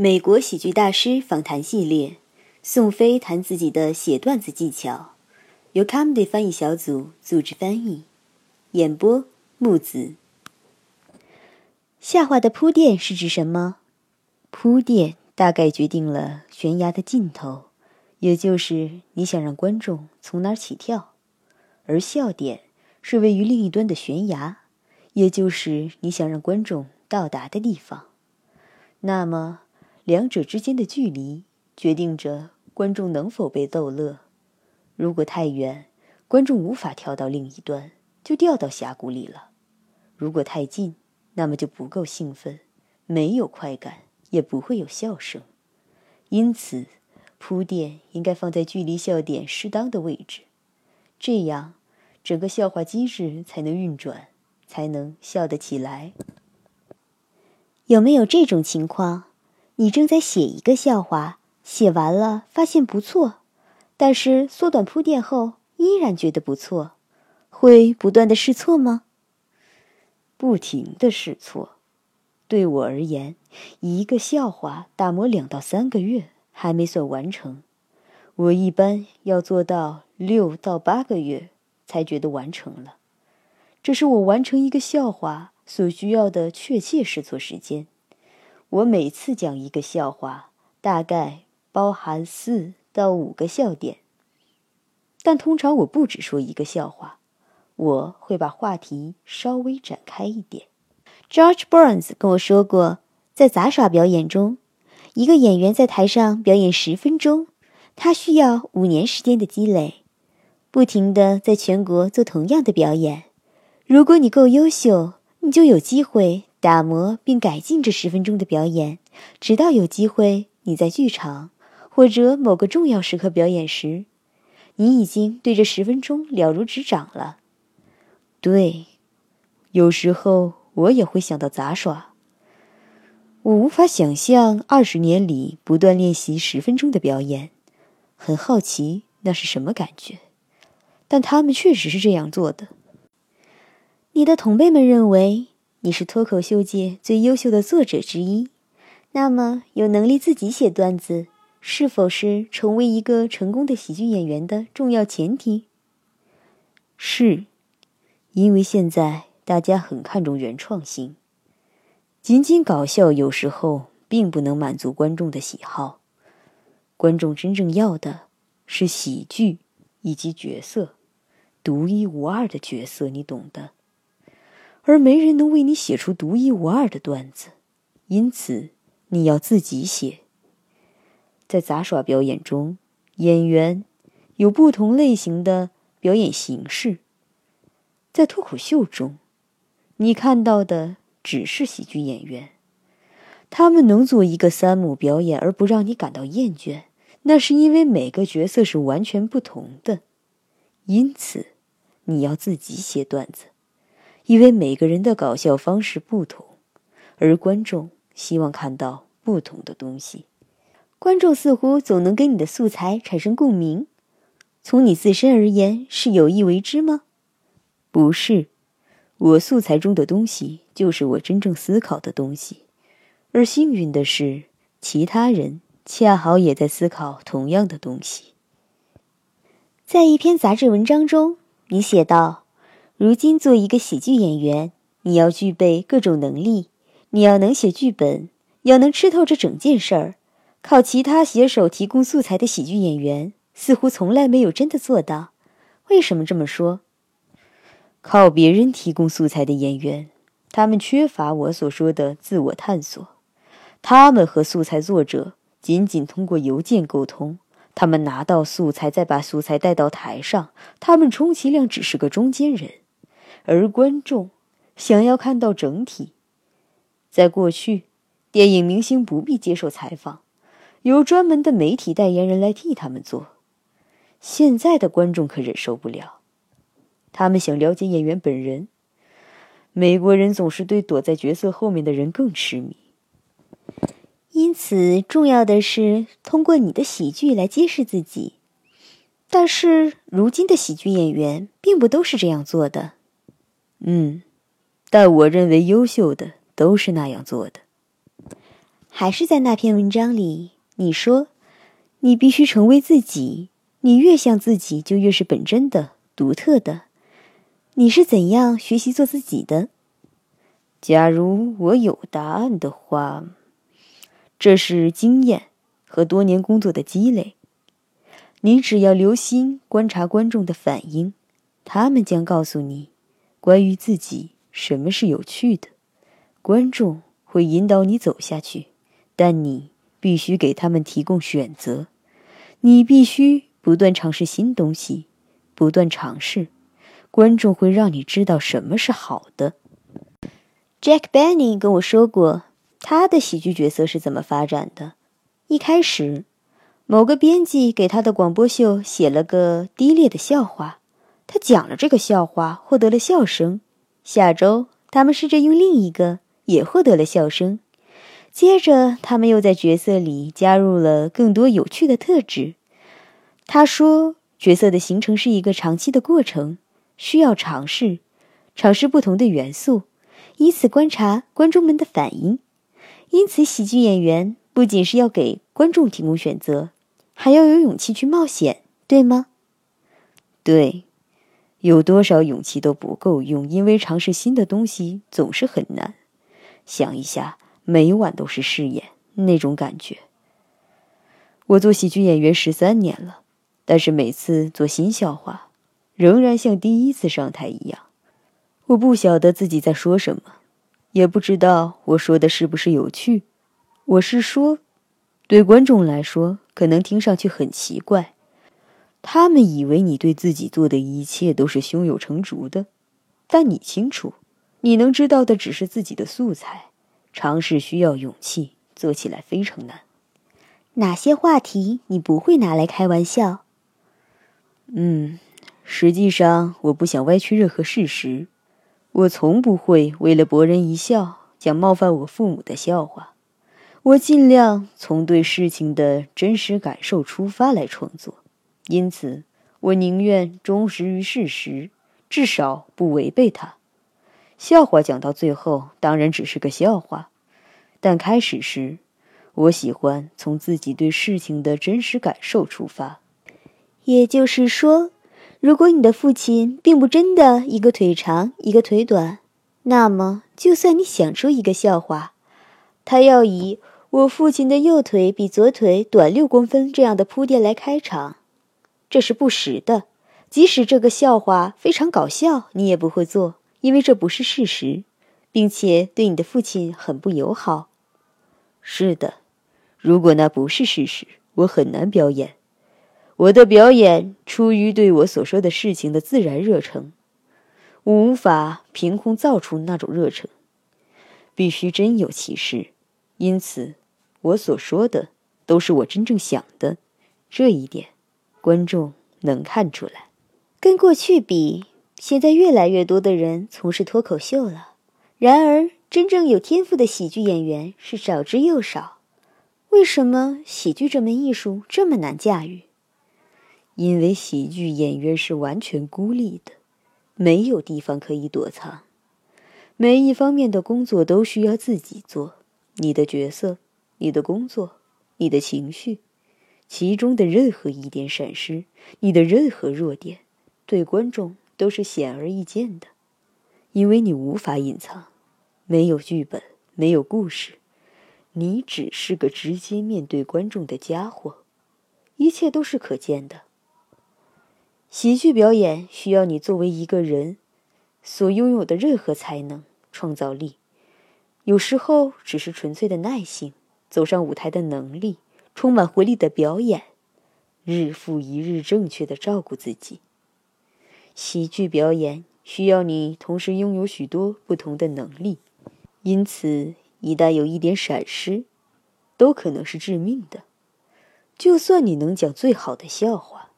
美国喜剧大师访谈系列，宋飞谈自己的写段子技巧，由 Comedy 翻译小组组织翻译，演播木子。笑话的铺垫是指什么？铺垫大概决定了悬崖的尽头，也就是你想让观众从哪儿起跳，而笑点是位于另一端的悬崖，也就是你想让观众到达的地方。那么。两者之间的距离决定着观众能否被逗乐。如果太远，观众无法跳到另一端，就掉到峡谷里了；如果太近，那么就不够兴奋，没有快感，也不会有笑声。因此，铺垫应该放在距离笑点适当的位置，这样整个笑话机制才能运转，才能笑得起来。有没有这种情况？你正在写一个笑话，写完了发现不错，但是缩短铺垫后依然觉得不错，会不断的试错吗？不停的试错，对我而言，一个笑话打磨两到三个月还没算完成，我一般要做到六到八个月才觉得完成了，这是我完成一个笑话所需要的确切试错时间。我每次讲一个笑话，大概包含四到五个笑点，但通常我不只说一个笑话，我会把话题稍微展开一点。George Burns 跟我说过，在杂耍表演中，一个演员在台上表演十分钟，他需要五年时间的积累，不停的在全国做同样的表演。如果你够优秀，你就有机会。打磨并改进这十分钟的表演，直到有机会你在剧场或者某个重要时刻表演时，你已经对这十分钟了如指掌了。对，有时候我也会想到杂耍。我无法想象二十年里不断练习十分钟的表演，很好奇那是什么感觉，但他们确实是这样做的。你的同辈们认为。你是脱口秀界最优秀的作者之一，那么有能力自己写段子，是否是成为一个成功的喜剧演员的重要前提？是，因为现在大家很看重原创性，仅仅搞笑有时候并不能满足观众的喜好，观众真正要的是喜剧以及角色，独一无二的角色，你懂的。而没人能为你写出独一无二的段子，因此你要自己写。在杂耍表演中，演员有不同类型的表演形式。在脱口秀中，你看到的只是喜剧演员，他们能做一个三幕表演而不让你感到厌倦，那是因为每个角色是完全不同的。因此，你要自己写段子。因为每个人的搞笑方式不同，而观众希望看到不同的东西。观众似乎总能跟你的素材产生共鸣。从你自身而言，是有意为之吗？不是，我素材中的东西就是我真正思考的东西。而幸运的是，其他人恰好也在思考同样的东西。在一篇杂志文章中，你写道。如今做一个喜剧演员，你要具备各种能力。你要能写剧本，要能吃透这整件事儿。靠其他写手提供素材的喜剧演员，似乎从来没有真的做到。为什么这么说？靠别人提供素材的演员，他们缺乏我所说的自我探索。他们和素材作者仅仅通过邮件沟通。他们拿到素材，再把素材带到台上。他们充其量只是个中间人。而观众想要看到整体。在过去，电影明星不必接受采访，由专门的媒体代言人来替他们做。现在的观众可忍受不了，他们想了解演员本人。美国人总是对躲在角色后面的人更痴迷。因此，重要的是通过你的喜剧来揭示自己。但是，如今的喜剧演员并不都是这样做的。嗯，但我认为优秀的都是那样做的。还是在那篇文章里，你说，你必须成为自己，你越像自己，就越是本真的、独特的。你是怎样学习做自己的？假如我有答案的话，这是经验和多年工作的积累。你只要留心观察观众的反应，他们将告诉你关于自己什么是有趣的。观众会引导你走下去，但你必须给他们提供选择。你必须不断尝试新东西，不断尝试。观众会让你知道什么是好的。Jack Benny 跟我说过，他的喜剧角色是怎么发展的。一开始，某个编辑给他的广播秀写了个低劣的笑话，他讲了这个笑话，获得了笑声。下周，他们试着用另一个，也获得了笑声。接着，他们又在角色里加入了更多有趣的特质。他说，角色的形成是一个长期的过程，需要尝试，尝试不同的元素。以此观察观众们的反应，因此喜剧演员不仅是要给观众提供选择，还要有勇气去冒险，对吗？对，有多少勇气都不够用，因为尝试新的东西总是很难。想一下，每晚都是试验那种感觉。我做喜剧演员十三年了，但是每次做新笑话，仍然像第一次上台一样。我不晓得自己在说什么，也不知道我说的是不是有趣。我是说，对观众来说可能听上去很奇怪，他们以为你对自己做的一切都是胸有成竹的，但你清楚，你能知道的只是自己的素材。尝试需要勇气，做起来非常难。哪些话题你不会拿来开玩笑？嗯，实际上我不想歪曲任何事实。我从不会为了博人一笑讲冒犯我父母的笑话，我尽量从对事情的真实感受出发来创作，因此我宁愿忠实于事实，至少不违背它。笑话讲到最后当然只是个笑话，但开始时，我喜欢从自己对事情的真实感受出发，也就是说。如果你的父亲并不真的一个腿长一个腿短，那么就算你想出一个笑话，他要以“我父亲的右腿比左腿短六公分”这样的铺垫来开场，这是不实的。即使这个笑话非常搞笑，你也不会做，因为这不是事实，并且对你的父亲很不友好。是的，如果那不是事实，我很难表演。我的表演出于对我所说的事情的自然热忱，我无法凭空造出那种热忱，必须真有其事。因此，我所说的都是我真正想的。这一点，观众能看出来。跟过去比，现在越来越多的人从事脱口秀了。然而，真正有天赋的喜剧演员是少之又少。为什么喜剧这门艺术这么难驾驭？因为喜剧演员是完全孤立的，没有地方可以躲藏，每一方面的工作都需要自己做。你的角色、你的工作、你的情绪，其中的任何一点闪失，你的任何弱点，对观众都是显而易见的，因为你无法隐藏。没有剧本，没有故事，你只是个直接面对观众的家伙，一切都是可见的。喜剧表演需要你作为一个人所拥有的任何才能、创造力，有时候只是纯粹的耐性、走上舞台的能力、充满活力的表演、日复一日正确的照顾自己。喜剧表演需要你同时拥有许多不同的能力，因此一旦有一点闪失，都可能是致命的。就算你能讲最好的笑话。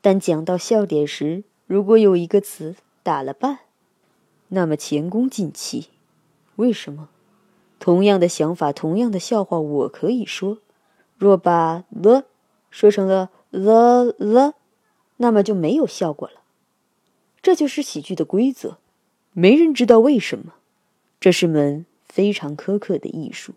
但讲到笑点时，如果有一个词打了半，那么前功尽弃。为什么？同样的想法，同样的笑话，我可以说，若把 the 说成了 the the，那么就没有效果了。这就是喜剧的规则，没人知道为什么。这是门非常苛刻的艺术。